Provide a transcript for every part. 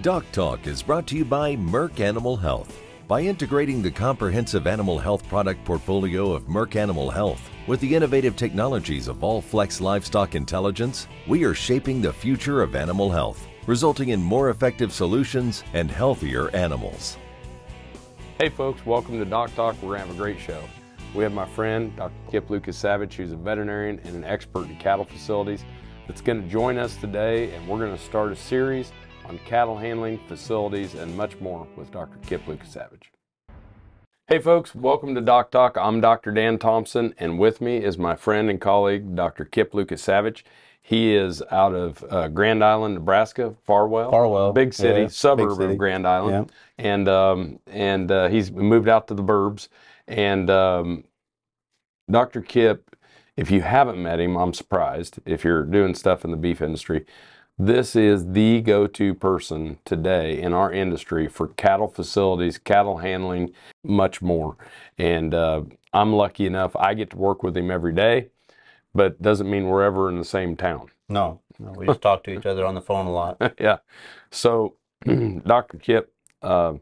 Doc Talk is brought to you by Merck Animal Health. By integrating the comprehensive animal health product portfolio of Merck Animal Health with the innovative technologies of Allflex Livestock Intelligence, we are shaping the future of animal health, resulting in more effective solutions and healthier animals. Hey folks, welcome to Doc Talk. We're to have a great show. We have my friend, Dr. Kip Lukasiewicz, who's a veterinarian and an expert in cattle facilities, that's going to join us today, and we're going to start a series on cattle handling, facilities, and much more with Dr. Kip Lukasiewicz. Hey folks, welcome to Doc Talk. I'm Dr. Dan Thompson, and with me is my friend and colleague, Dr. Kip Lukasiewicz. He is out of uh, Grand Island, Nebraska, Farwell. Farwell, Big city, yeah, suburb big city. of Grand Island. And, um, and uh, he's moved out to the burbs. And um, Dr. Kip, if you haven't met him, I'm surprised if you're doing stuff in the beef industry. This is the go to person today in our industry for cattle facilities, cattle handling, much more. And uh, I'm lucky enough, I get to work with him every day, but doesn't mean we're ever in the same town. No, no, we just talk to each other on the phone a lot. yeah. So, Dr. Kip, uh,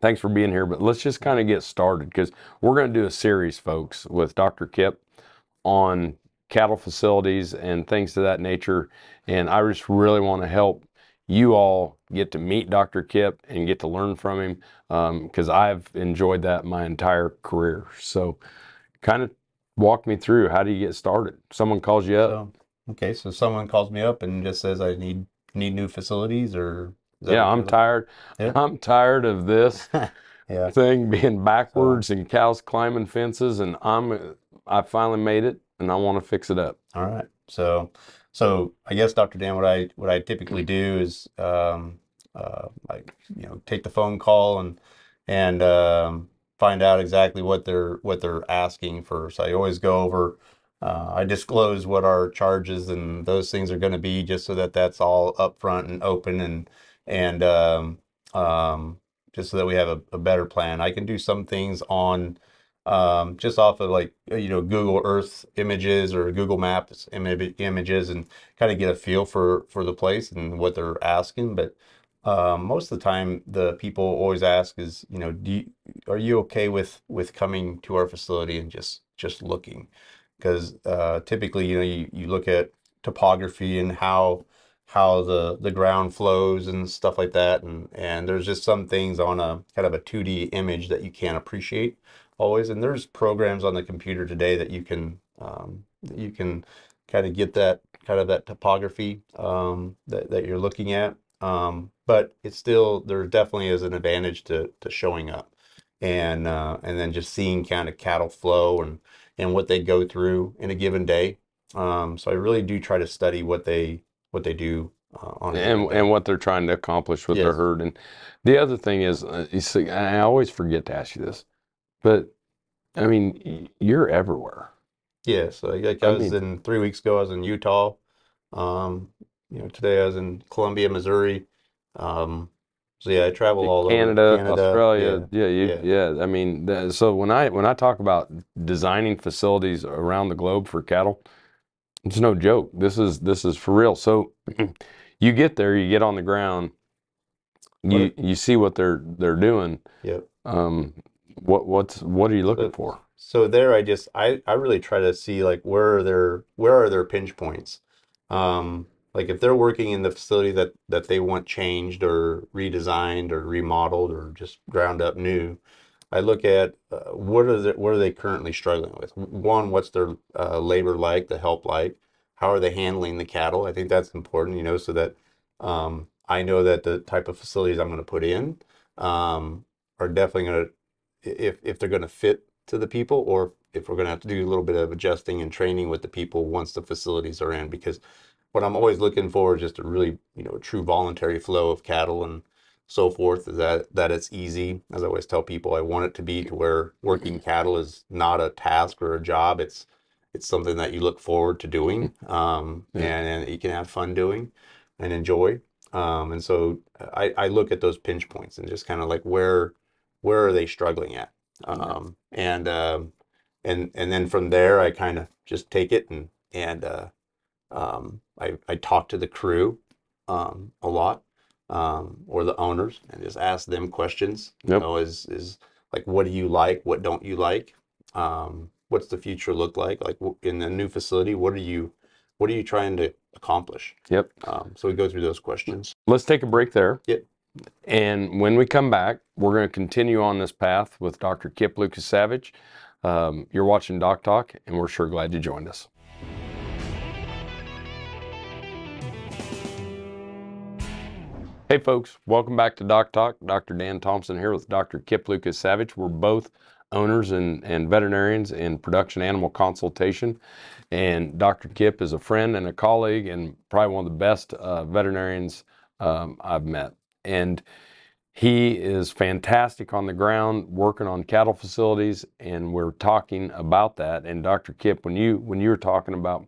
thanks for being here. But let's just kind of get started because we're going to do a series, folks, with Dr. Kip on cattle facilities and things of that nature. And I just really want to help you all get to meet Dr. Kip and get to learn from him um, because I've enjoyed that my entire career. So, kind of walk me through how do you get started? Someone calls you up. So, okay, so someone calls me up and just says I need need new facilities, or yeah, I'm tired. Yeah. I'm tired of this Yeah, thing being backwards and cows climbing fences, and I'm I finally made it, and I want to fix it up. all right. So, so I guess Dr. Dan, what I what I typically do is, um, uh, I you know take the phone call and and um, find out exactly what they're what they're asking for. So I always go over. Uh, I disclose what our charges and those things are going to be, just so that that's all upfront and open and and um, um, just so that we have a, a better plan. I can do some things on um, just off of like uh, you know Google Earth images or Google Maps imi- images and kind of get a feel for for the place and what they're asking. But um, most of the time, the people always ask is you know do you, are you okay with with coming to our facility and just just looking? Because uh, typically you know you, you look at topography and how how the the ground flows and stuff like that and and there's just some things on a kind of a 2D image that you can't appreciate always and there's programs on the computer today that you can um, that you can kind of get that kind of that topography um, that, that you're looking at um, but it's still there definitely is an advantage to to showing up and uh, and then just seeing kind of cattle flow and and what they go through in a given day. Um, so I really do try to study what they what they do uh, on and and what they're trying to accomplish with their herd. And the other thing is, uh, you see, I always forget to ask you this, but I mean, you're everywhere. Yeah, so like I I was mean- in three weeks ago, I was in Utah. Um, you know, today I was in Columbia, Missouri. Um, so yeah, I travel all over Canada, Canada, Australia, yeah, you, yeah. yeah. I mean, that, so when I when I talk about designing facilities around the globe for cattle, it's no joke. This is this is for real. So you get there, you get on the ground, you you see what they're they're doing. Yep. Um, what what's what are you looking So- for? So there, I just I I really try to see like where are their where are their pinch points. Um, like if they're working in the facility that that they want changed or redesigned or remodeled or just ground up new, I look at uh, what are the, what are they currently struggling with? One, what's their uh, labor like, the help like? How are they handling the cattle? I think that's important, you know, so that um, I know that the type of facilities I'm going to put in um, are definitely going to if if they're going to fit to the people or if we're going to have to do a little bit of adjusting and training with the people once the facilities are in because what I'm always looking for is just a really you know true voluntary flow of cattle and so forth is that that it's easy. As I always tell people I want it to be to where working cattle is not a task or a job. It's it's something that you look forward to doing um, Yeah. and, and you can have fun doing and enjoy. Um, and so I, I look at those pinch points and just kind of like where where are they struggling at um, and um, and and then from there I kind of just take it and and uh, um, I I talk to the crew um, a lot um, or the owners and just ask them questions. You Yep. know, is is like what do you like? What don't you like? Um, what's the future look like? Like in the new facility, what are you what are you trying to accomplish? Yep. Um, so we go through those questions. Let's take a break there. Yep. And when we come back, we're going to continue on this path with Dr. Kip Lukasiewicz. Um, you're watching Doc Talk, and we're sure glad you joined us. Hey, folks, welcome back to Doc Talk. Dr. Dan Thompson here with Dr. Kip Lukasiewicz. We're both owners and, and veterinarians in production animal consultation. And Dr. Kip is a friend and a colleague, and probably one of the best uh, veterinarians um, I've met. And he is fantastic on the ground, working on cattle facilities, and we're talking about that. And Dr. Kip, when you when you were talking about,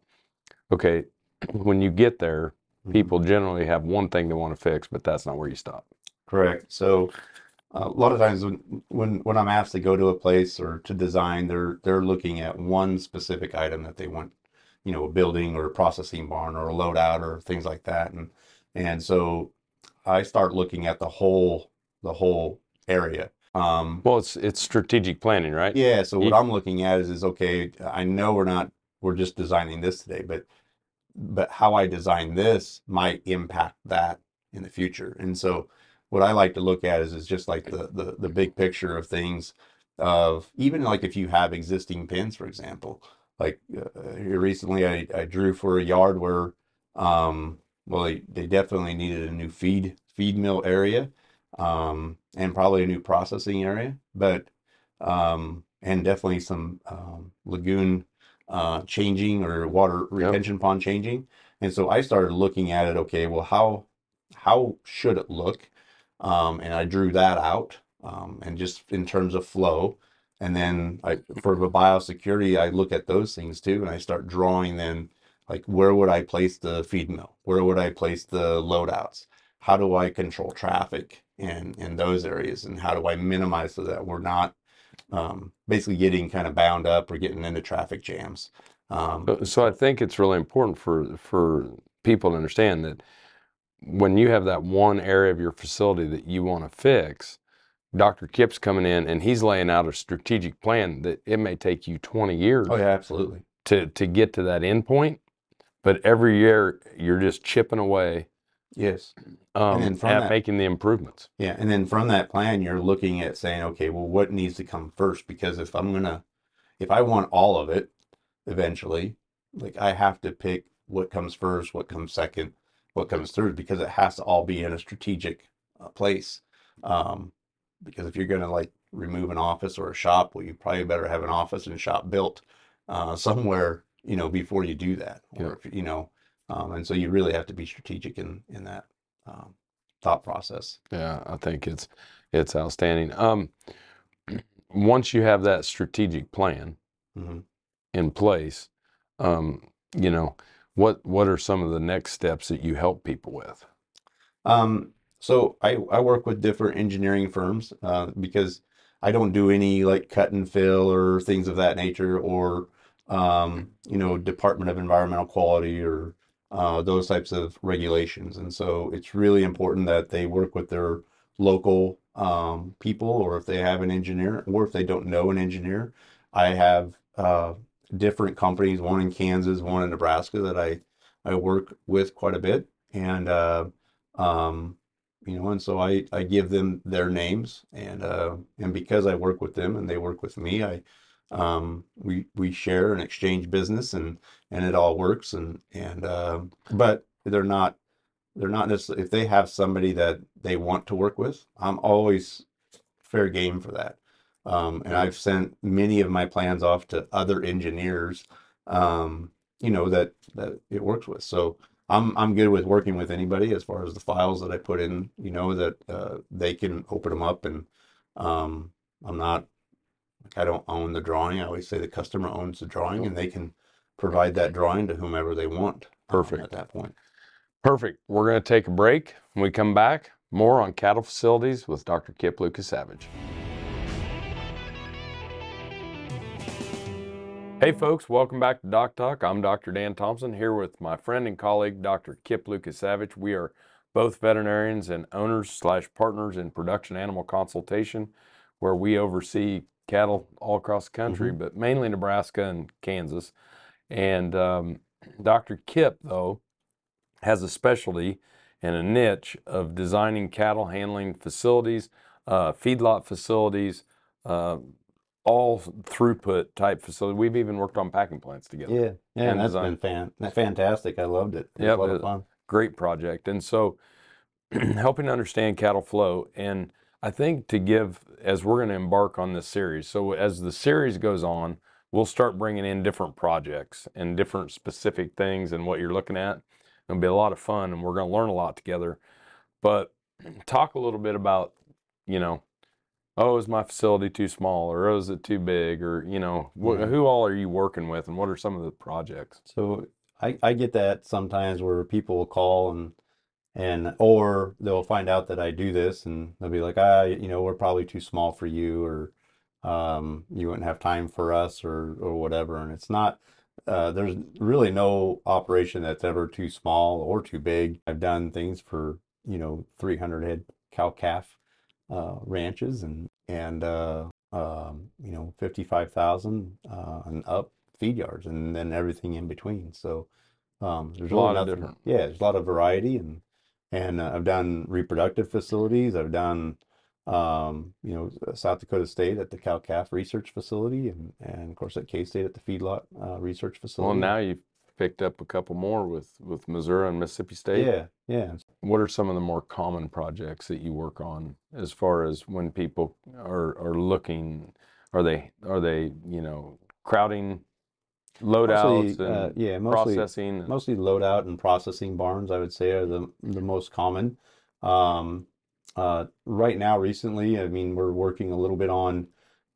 okay, when you get there, people generally have one thing they want to fix, but that's not where you stop. Correct. So uh, a lot of times when, when when I'm asked to go to a place or to design, they're they're looking at one specific item that they want, you know, a building or a processing barn or a loadout or things like that. And and so I start looking at the whole the whole area. Um, Well, it's it's strategic planning, right? yeah. So what You- I'm looking at is is okay. I know we're not we're just designing this today, but but how I design this might impact that in the future. And so what I like to look at is is just like the the, the big picture of things of even like if you have existing pins, for example, like uh, recently I, I drew for a yard where um well they, they definitely needed a new feed feed mill area um and probably a new processing area but um and definitely some um lagoon uh changing or water retention pond changing. And so I started looking at it okay well how how should it look? Um and I drew that out um and just in terms of flow. And then I for the biosecurity I look at those things too and I start drawing then like where would I place the feed mill? Where would I place the loadouts? How do I control traffic in in those areas? And how do I minimize so that we're not um, basically getting kind of bound up or getting into traffic jams? Um, So- So I think it's really important for for people to understand that when you have that one area of your facility that you want to fix, Dr. Kip's coming in and he's laying out a strategic plan that it may take you 20 years oh yeah absolutely. to to get to that end point, but every year you're just chipping away yes um, then from at that- making the improvements. Yeah, and then from that plan, you're looking at saying, okay, well, what needs to come first? Because if I'm gonna, if I want all of it eventually, like I have to pick what comes first, what comes second, what comes third, because it has to all be in a strategic uh, place. Um, because if you're gonna like remove an office or a shop, well, you probably better have an office and shop built uh, somewhere, you know, before you do that, or if, you know, um, and so you really have to be strategic in in that um, thought process. Yeah, I think it's it's outstanding. Um, once you have that strategic plan, hmm in place, um, you know, what what are some of the next steps that you help people with? Um, so I, I work with different engineering firms uh, because I don't do any like cut and fill or things of that nature or um, you know Department of Environmental Quality or uh, those types of regulations. And so it's really important that they work with their local um, people or if they have an engineer or if they don't know an engineer. I have uh, different companies, one in Kansas, one in Nebraska that I I work with quite a bit and uh, um, you know, and so I, I give them their names and, uh, and because I work with them and they work with me, I, um, we, we share and exchange business and, and it all works and, and, uh, but they're not, they're not necessarily, if they have somebody that they want to work with, I'm always fair game for that. Um, and I've sent many of my plans off to other engineers, um, you know, that, that it works with. So, I'm I'm good with working with anybody as far as the files that I put in, you know, that uh, they can open them up and um, I'm not I don't own the drawing. I always say the customer owns the drawing and they can provide that drawing to whomever they want. um, Perfect. at that point. Perfect. We're going to take a break. When we come back, more on cattle facilities with Dr. Kip Lukasiewicz. Hey, folks, welcome back to Doc Talk. I'm Dr. Dan Thompson here with my friend and colleague, Dr. Kip Lukasiewicz. We are both veterinarians and owners slash partners in production animal consultation, where we oversee cattle all across the country, Mhm. but mainly Nebraska and Kansas. And um, Dr. Kip, though, has a specialty and a niche of designing cattle handling facilities, uh, feedlot facilities, uh, all throughput type facility. We've even worked on packing plants together. Yeah, yeah, And that's design. been fan fantastic. I loved it. It was Yep, a lot it- of fun. great project. And so helping to understand cattle flow. And I think to give, as we're going to embark on this series, so as the series goes on, we'll start bringing in different projects and different specific things and what you're looking at. It'll be a lot of fun and we're going to learn a lot together. But talk a little bit about, you know, oh, is my facility too small or oh, is it too big or, you know, wh- who all are you working with and what are some of the projects? So I, I get that sometimes where people will call and and or they'll find out that I do this and they'll be like, ah, you know, we're probably too small for you or um, you wouldn't have time for us or or whatever. And it's not uh, there's really no operation that's ever too small or too big. I've done things for, you know, 300 head cow calf uh, ranches and and uh, um, you know, 55,000 uh, and up feed yards and then everything in between. So um, there's A lot of different- Yeah, there's a lot of variety and and uh, I've done reproductive facilities. I've done um, you know South Dakota State at the cow calf research facility and and of course at K State at the feedlot uh, research facility. Well, now you've picked up a couple more with, with Missouri and Mississippi State. yeah, yeah. What are some of the more common projects that you work on as far as when people are, are looking? Are they are they you know crowding loadouts Mostly, uh, yeah, mostly processing? and- mostly loadout and processing barns, I would say, are the the most common. Um, uh, right now, recently, I mean, we're working a little bit on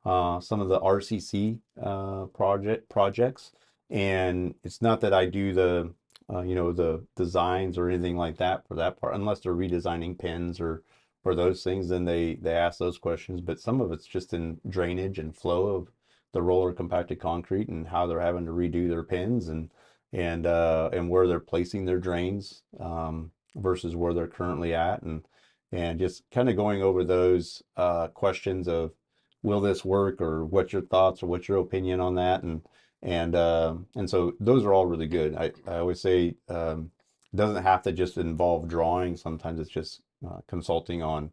uh, some of the RCC uh, project projects, and it's not that I do the uh, you know the designs or anything like that for that part, unless they're redesigning pins or or those things, then they they ask those questions. But some of it's just in drainage and flow of the roller compacted concrete and how they're having to redo their pins and and uh, and where they're placing their drains um, versus where they're currently at, and and just kind of going over those uh, questions of will this work? or what's your thoughts? or what's your opinion on that, and and uh, and so those are all really good. I I always say um, it doesn't have to just involve drawing. Sometimes it's just uh, consulting on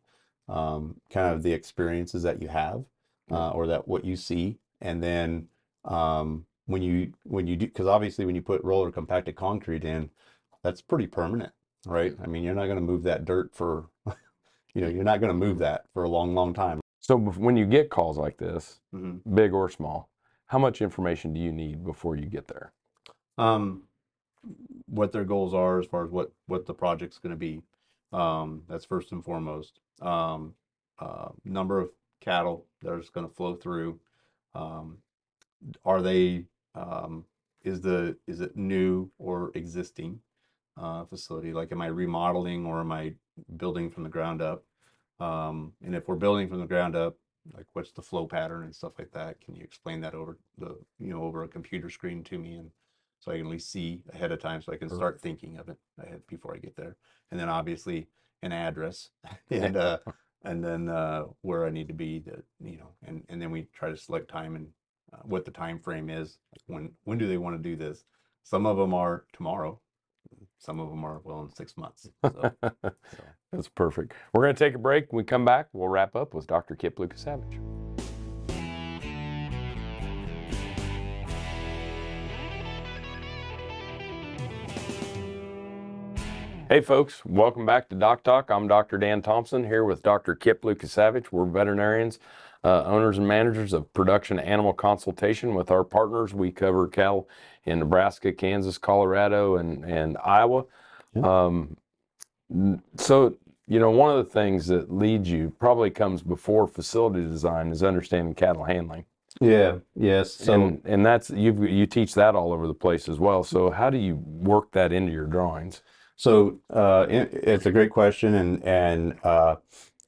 um, kind of the experiences that you have uh, or that what you see, and then um, when you when you do because obviously when you put roller compacted concrete in, that's pretty permanent, right? I mean, you're not going to move that dirt for, you know, you're not going to move that for a long, long time. so when you get calls like this, Mm-hmm. big or small, how much information do you need before you get there? um, what their goals are as far as what what the project's going to be. Um, that's first and foremost. Um, uh, number of cattle that are going to flow through. Um, are they? Um, is the is it new or existing uh, facility? Like, am I remodeling or am I building from the ground up? Um, and if we're building from the ground up, like what's the flow pattern and stuff like that? Can you explain that over the you know over a computer screen to me and so I can at least see ahead of time so I can start thinking of it ahead before I get there. And then obviously an address and uh and then uh where I need to be to you know and and then we try to select time and uh, what the time frame is like when when do they want to do this some of them are tomorrow some of them are well in six months so That's perfect. We're going to take a break. When we come back, we'll wrap up with Dr. Kip Lukasiewicz. Hey folks, welcome back to Doc Talk. I'm Dr. Dan Thompson here with Dr. Kip Lukasiewicz. We're veterinarians, uh, owners and managers of production animal consultation. With our partners, we cover cattle in Nebraska, Kansas, Colorado, and, and Iowa. Um, so, you know, one of the things that leads you probably comes before facility design is understanding cattle handling. yeah yes so and, and that's you you teach that all over the place as well. So how do you work that into your drawings? So uh, it, it's a great question, and and uh,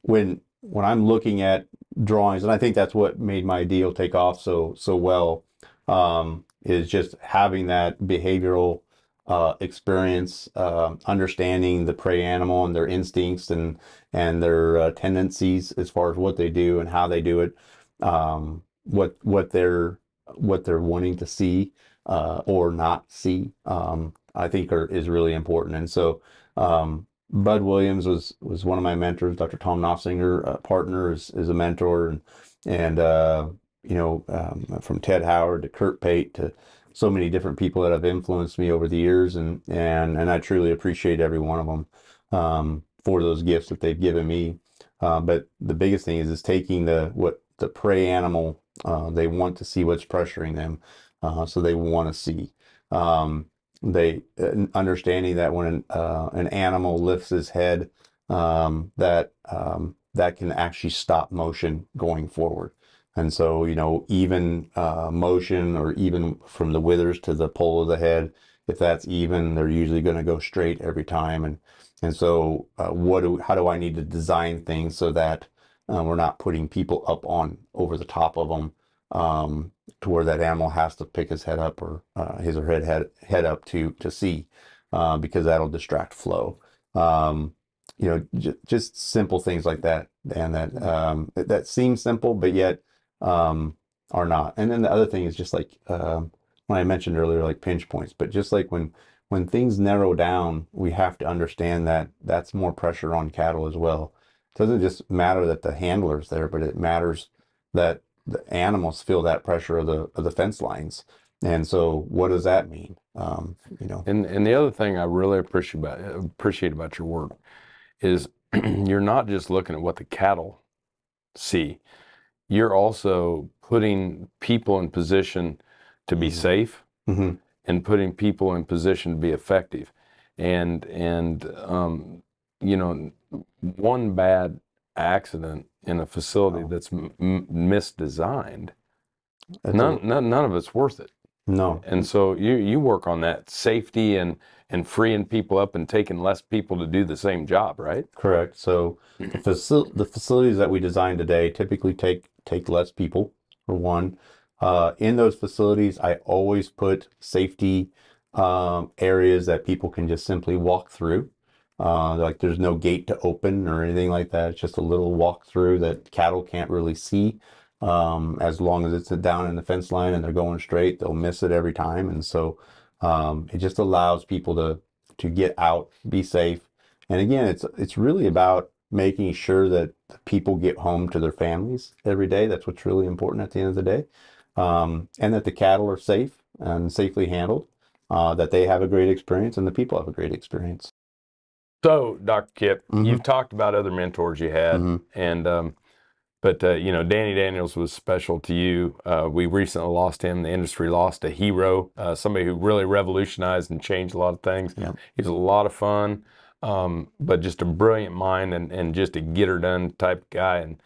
when when I'm looking at drawings, and I think that's what made my deal take off so so well, um, is just having that behavioral uh, experience, uh, understanding the prey animal and their instincts and and their uh, tendencies as far as what they do and how they do it, um, what what they're what they're wanting to see uh, or not see, um, I think are, is really important. And so um, Bud Williams was was one of my mentors. Dr. Tom Noffsinger, uh, partner, is, is a mentor, and and uh, you know um, from Ted Howard to Curt Pate to so many different people that have influenced me over the years, and and and I truly appreciate every one of them um, for those gifts that they've given me. Uh, but the biggest thing is is taking the what the prey animal uh, they want to see what's pressuring them, uh, so they want to see. Um, they uh, understanding that when an, uh, an animal lifts his head, um, that um, that can actually stop motion going forward. And so, you know, even uh, motion or even from the withers to the pole of the head, if that's even, they're usually going to go straight every time. And and so, uh, what do how do I need to design things so that uh, we're not putting people up on over the top of them um, to where that animal has to pick his head up or uh, his or head head head up to to see uh, because that'll distract flow. Um, you know, j- just simple things like that, and that um, that, seem simple, but yet um, are not. And then the other thing is just like um, when I mentioned earlier, like pinch points, but just like when when things narrow down, we have to understand that that's more pressure on cattle as well. It doesn't just matter that the handler's there, but it matters that the animals feel that pressure of the of the fence lines. And so, what does that mean? Um, you know, And and the other thing I really appreciate about appreciate about your work is you're not just looking at what the cattle see. You're also putting people in position to be Mhm. safe Mhm. and putting people in position to be effective. And and um, you know, one bad accident in a facility Oh. that's m- misdesigned, That's a- none, none none of it's worth it. no, And so you you work on that safety and and freeing people up and taking less people to do the same job, right? Correct. So the, facil- the facilities that we design today typically take take less people, for one. Uh, in those facilities, I always put safety um, areas that people can just simply walk through. Uh, like there's no gate to open or anything like that. It's just a little walk through that cattle can't really see. Um, as long as it's down in the fence line and they're going straight, they'll miss it every time. And so um, it just allows people to to get out, be safe, and again, it's it's really about making sure that the people get home to their families every day. That's what's really important at the end of the day, um, and that the cattle are safe and safely handled. Uh, that they have a great experience and the people have a great experience. So, Dr. Kip, Mhm. you've talked about other mentors you had, Mhm. and um, but uh, you know, Danny Daniels was special to you. Uh, we recently lost him. The industry lost a hero, uh, somebody who really revolutionized and changed a lot of things. Yeah. He was a lot of fun, um, but just a brilliant mind and, and just a get her done type guy. And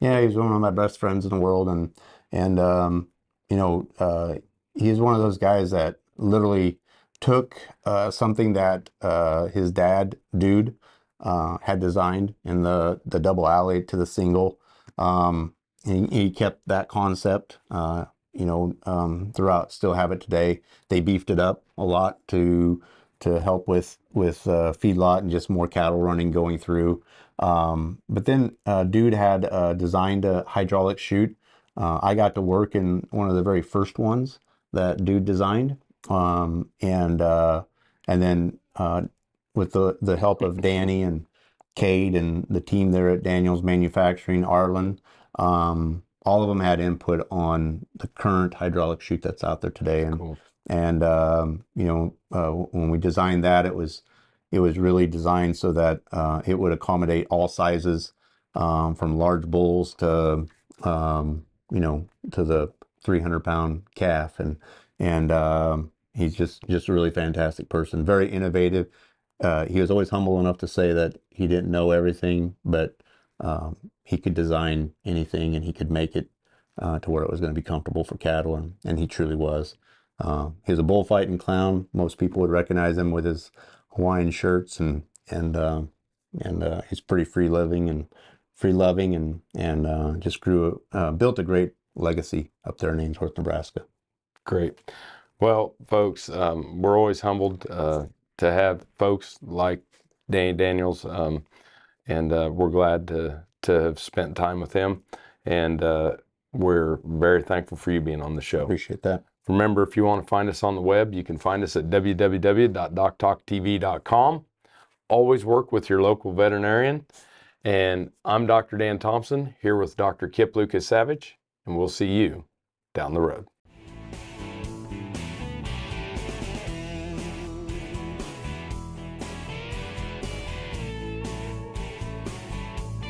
Yeah, he's one of my best friends in the world, and and um, you know, uh, he's one of those guys that literally took uh, something that uh, his dad, dude, uh, had designed in the the double alley to the single. Um, he, he kept that concept, uh, you know, um, throughout. Still have it today. They beefed it up a lot to to help with with uh, feedlot and just more cattle running going through. Um, but then uh, dude had designed a hydraulic chute. I got to work in one of the very first ones that dude designed, um, and uh, and then uh, with the the help of Danny and Cade and the team there at Daniels Manufacturing, Arlen, um, all of them had input on the current hydraulic chute that's out there today. And Cool. and um, you know uh, when we designed that, it was it was really designed so that uh, it would accommodate all sizes, um, from large bulls to um, you know to the 300 pound calf, and and um, he's just just a really fantastic person, very innovative. Uh, he was always humble enough to say that he didn't know everything, but um, he could design anything and he could make it uh, to where it was going to be comfortable for cattle, and, and he truly was. Uh, was a bullfighting clown. Most people would recognize him with his Hawaiian shirts, and and uh, and uh, he's pretty free living and free loving, and and uh, just grew uh, built a great legacy up there in Ainsworth, Nebraska. Great. Well, folks, um, we're always humbled uh, to have folks like Danny Daniels, um, and uh, we're glad to to have spent time with him, and uh, we're very thankful for you being on the show. Appreciate that. Remember, if you want to find us on the web, you can find us at www.doctalktv.com. Always work with your local veterinarian. And I'm Dr. Dan Thompson here with Dr. Kip Lukasiewicz, and we'll see you down the road.